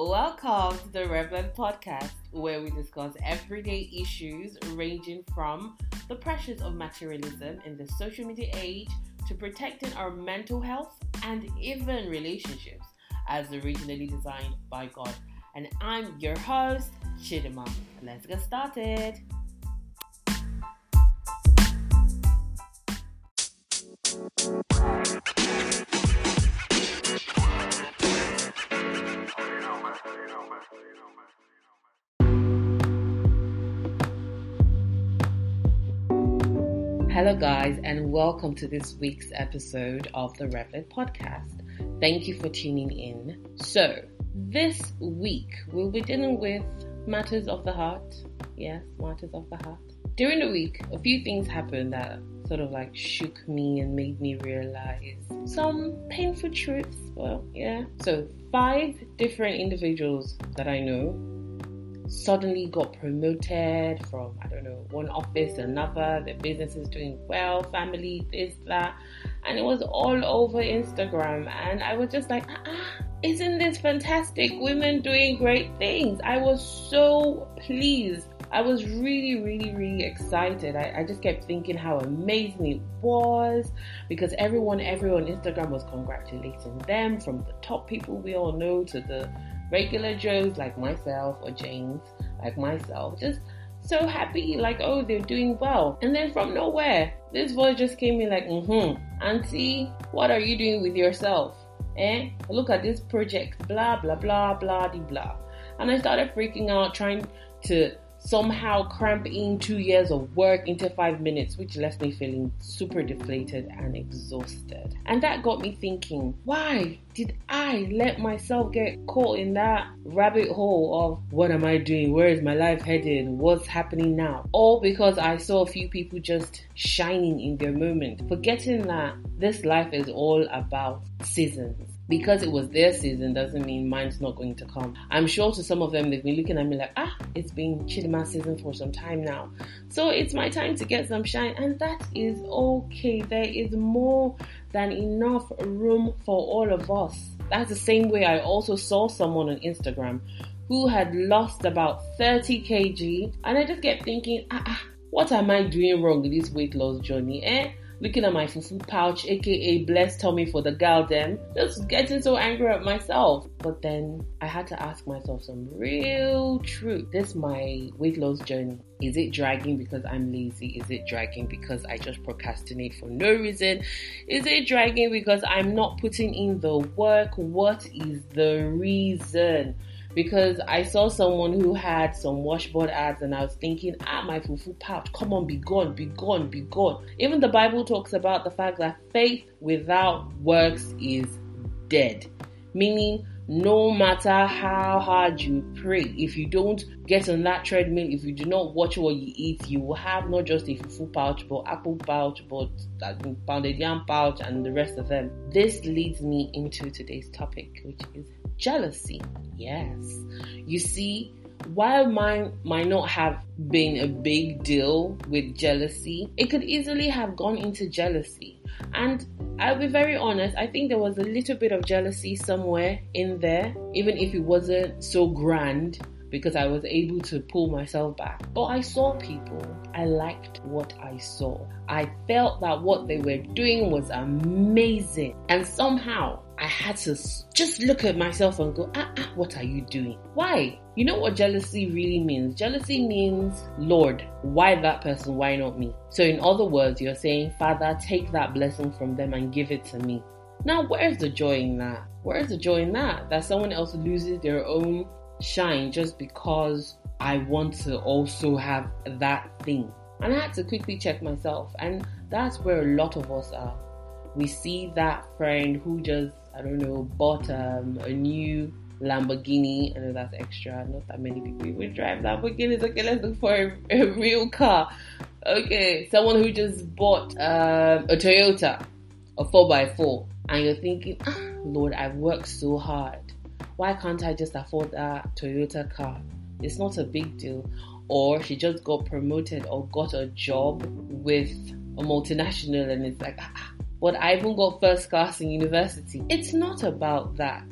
Welcome to the Reverend Podcast, where we discuss everyday issues ranging from the pressures of materialism in the social media age to protecting our mental health and even relationships as originally designed by God. And I'm your host, Chidima. Let's get started. Hello, guys, and welcome to this week's episode of the Reverend Podcast. Thank you for tuning in. So, this week we'll be dealing with matters of the heart. Yes, matters of the heart. During the week, a few things happened that sort of like shook me and made me realize some painful truths. Well, yeah. So, five different individuals that I know suddenly got promoted from I don't know one office to another. The business is doing well, family, this, that, and it was all over Instagram. And I was just like, ah, isn't this fantastic? Women doing great things. I was so pleased. I was really, really, really excited. I, I just kept thinking how amazing it was because everyone, everyone on Instagram was congratulating them from the top people we all know to the regular Joes like myself or James like myself, just so happy, like, oh, they're doing well. And then from nowhere, this voice just came in like, mm-hmm, Auntie, what are you doing with yourself? Eh? Look at this project, blah, blah, blah, blah, blah. And I started freaking out, trying to somehow cramp in two years of work into five minutes, which left me feeling super deflated and exhausted. And that got me thinking, why did I let myself get caught in that rabbit hole of what am I doing? Where is my life headed? What's happening now? All because I saw a few people just shining in their moment, forgetting that this life is all about seasons because it was their season doesn't mean mine's not going to come. I'm sure to some of them they've been looking at me like, ah, it's been Chidima season for some time now. So it's my time to get some shine and that is okay. There is more than enough room for all of us. That's the same way I also saw someone on Instagram who had lost about 30 kg and I just kept thinking, ah, ah what am I doing wrong with this weight loss journey? Eh? Looking at my fufu pouch, aka blessed tummy for the gal them, just getting so angry at myself. But then I had to ask myself some real truth. This my weight loss journey. Is it dragging because I'm lazy? Is it dragging because I just procrastinate for no reason? Is it dragging because I'm not putting in the work? What is the reason? Because I saw someone who had some washboard ads and I was thinking, ah, my fufu pouch, come on, be gone, be gone, be gone. Even the Bible talks about the fact that faith without works is dead, meaning no matter how hard you pray, if you don't get on that treadmill, if you do not watch what you eat, you will have not just a fufu pouch, but apple pouch, but pounded yam pouch, and the rest of them. This leads me into today's topic, which is jealousy. Yes. You see, while mine might not have been a big deal with jealousy, it could easily have gone into jealousy. And I'll be very honest, I think there was a little bit of jealousy somewhere in there, even if it wasn't so grand because I was able to pull myself back. But I saw people, I liked what I saw. I felt that what they were doing was amazing. And somehow I had to just look at myself and go, ah, ah, what are you doing? Why? You know what jealousy really means? Jealousy means, Lord, why that person? Why not me? So, in other words, you're saying, Father, take that blessing from them and give it to me. Now, where's the joy in that? Where's the joy in that? That someone else loses their own shine just because I want to also have that thing. And I had to quickly check myself, and that's where a lot of us are. We see that friend who just I don't know, bought um, a new Lamborghini. I know that's extra. Not that many people would drive Lamborghinis. Okay, let's look for a, a real car. Okay, someone who just bought um, a Toyota, a 4x4, and you're thinking, ah, Lord, I've worked so hard. Why can't I just afford that Toyota car? It's not a big deal. Or she just got promoted or got a job with a multinational, and it's like, ah, but I even got first class in university. It's not about that.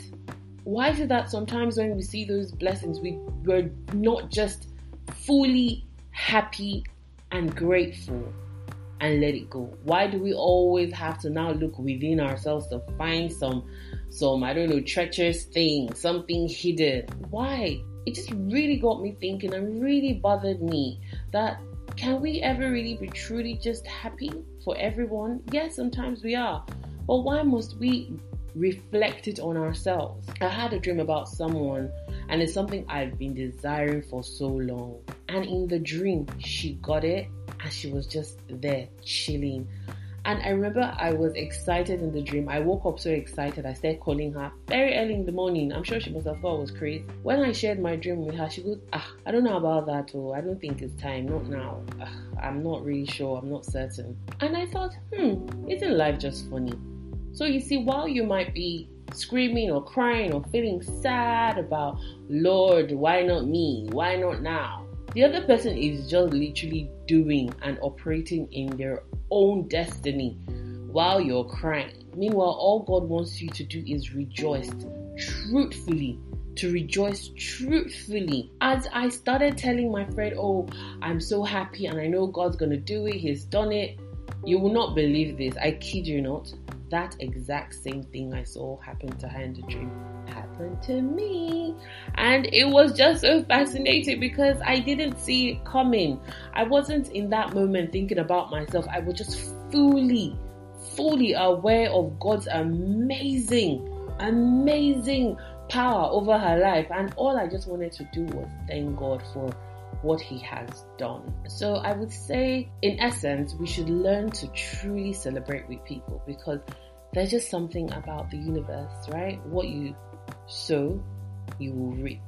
Why is it that sometimes when we see those blessings, we, we're not just fully happy and grateful and let it go? Why do we always have to now look within ourselves to find some, some, I don't know, treacherous thing, something hidden? Why? It just really got me thinking and really bothered me that can we ever really be truly just happy for everyone? Yes, sometimes we are. But why must we reflect it on ourselves? I had a dream about someone and it's something I've been desiring for so long. And in the dream, she got it and she was just there chilling. And I remember I was excited in the dream. I woke up so excited. I started calling her very early in the morning. I'm sure she must have thought I was crazy. When I shared my dream with her, she goes, Ah, I don't know about that. Oh, I don't think it's time. Not now. Ugh, I'm not really sure. I'm not certain. And I thought, hmm, isn't life just funny? So you see, while you might be screaming or crying or feeling sad about, Lord, why not me? Why not now? The other person is just literally doing and operating in their own destiny while you're crying. Meanwhile, all God wants you to do is rejoice truthfully. To rejoice truthfully. As I started telling my friend, Oh, I'm so happy and I know God's gonna do it, He's done it. You will not believe this. I kid you not. That exact same thing I saw happen to her in the dream happened to me. And it was just so fascinating because I didn't see it coming. I wasn't in that moment thinking about myself. I was just fully, fully aware of God's amazing, amazing power over her life. And all I just wanted to do was thank God for what he has done. So I would say, in essence, we should learn to truly celebrate with people because there's just something about the universe, right? What you sow, you will reap.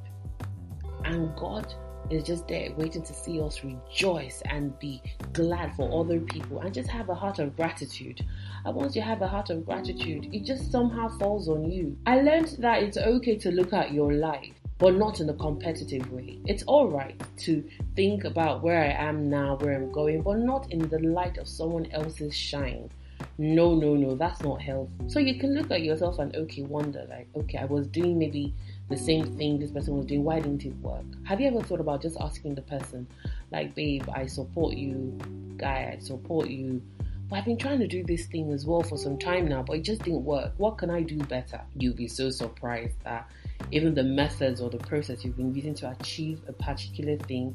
And God is just there waiting to see us rejoice and be glad for other people and just have a heart of gratitude. And once you have a heart of gratitude, it just somehow falls on you. I learned that it's okay to look at your life but not in a competitive way. It's alright to think about where I am now, where I'm going, but not in the light of someone else's shine. No, no, no, that's not healthy. So you can look at yourself and okay, wonder like, okay, I was doing maybe the same thing this person was doing. Why didn't it work? Have you ever thought about just asking the person, like, babe, I support you, guy, I support you. But I've been trying to do this thing as well for some time now, but it just didn't work. What can I do better? You'll be so surprised that even the methods or the process you've been using to achieve a particular thing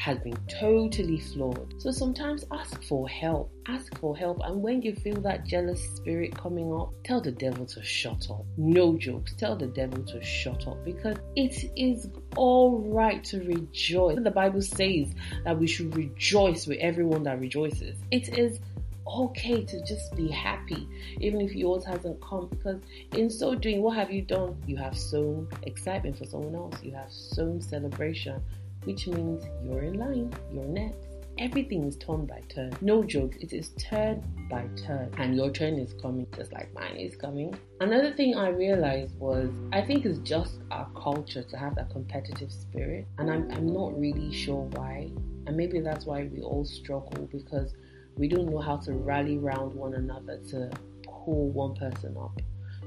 has been totally flawed. So sometimes ask for help. Ask for help. And when you feel that jealous spirit coming up, tell the devil to shut up. No jokes. Tell the devil to shut up because it is all right to rejoice. The Bible says that we should rejoice with everyone that rejoices. It is okay to just be happy, even if yours hasn't come, because in so doing, what have you done? You have sown excitement for someone else, you have sown celebration, which means you're in line, you're next. Everything is turn by turn. No joke, it is turn by turn. And your turn is coming just like mine is coming. Another thing I realized was I think it's just our culture to have that competitive spirit. And I'm, I'm not really sure why. And maybe that's why we all struggle because we don't know how to rally around one another to pull one person up.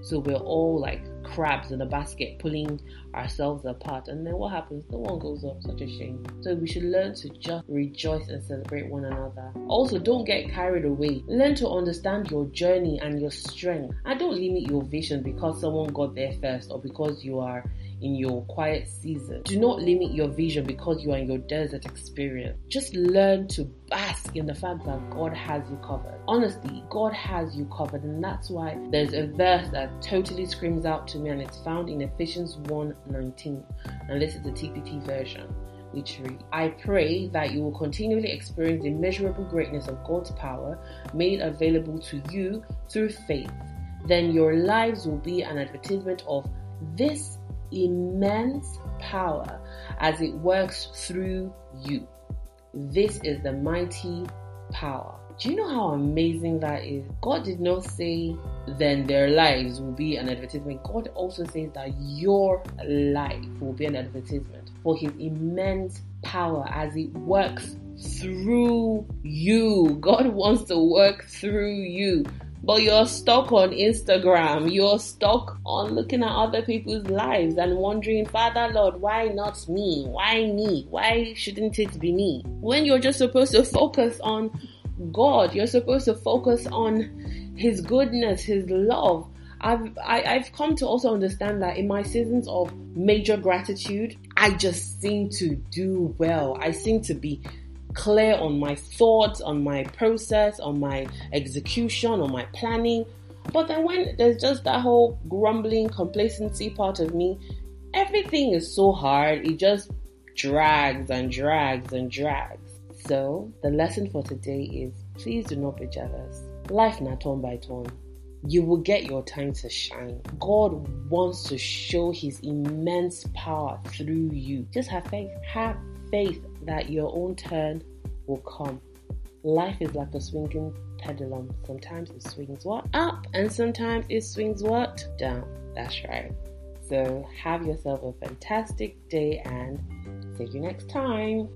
So we're all like crabs in a basket pulling ourselves apart. And then what happens? No one goes up. Such a shame. So we should learn to just rejoice and celebrate one another. Also, don't get carried away. Learn to understand your journey and your strength. And don't limit your vision because someone got there first or because you are in your quiet season. Do not limit your vision because you are in your desert experience. Just learn to bask in the fact that God has you covered. Honestly, God has you covered, and that's why there's a verse that totally screams out to me, and it's found in Ephesians 1:19. And this is the TPT version which I pray that you will continually experience the immeasurable greatness of God's power made available to you through faith. Then your lives will be an advertisement of this immense power as it works through you. This is the mighty power. Do you know how amazing that is? God did not say, then their lives will be an advertisement. God also says that your life will be an advertisement for His immense power as it works through you. God wants to work through you but you're stuck on Instagram. You're stuck on looking at other people's lives and wondering, Father Lord, why not me? Why me? Why shouldn't it be me? When you're just supposed to focus on God, you're supposed to focus on His goodness, His love. I've I, have i have come to also understand that in my seasons of major gratitude, I just seem to do well. I seem to be clear on my thoughts, on my process, on my execution, on my planning. But then when there's just that whole grumbling, complacency part of me, everything is so hard. It just drags and drags and drags. So the lesson for today is please do not be jealous. Life not turn by turn. You will get your time to shine. God wants to show his immense power through you. Just have faith. Have faith that your own turn will come. Life is like a swinging pendulum. Sometimes it swings what? Up, and sometimes it swings what? Down. That's right. So have yourself a fantastic day and see you next time.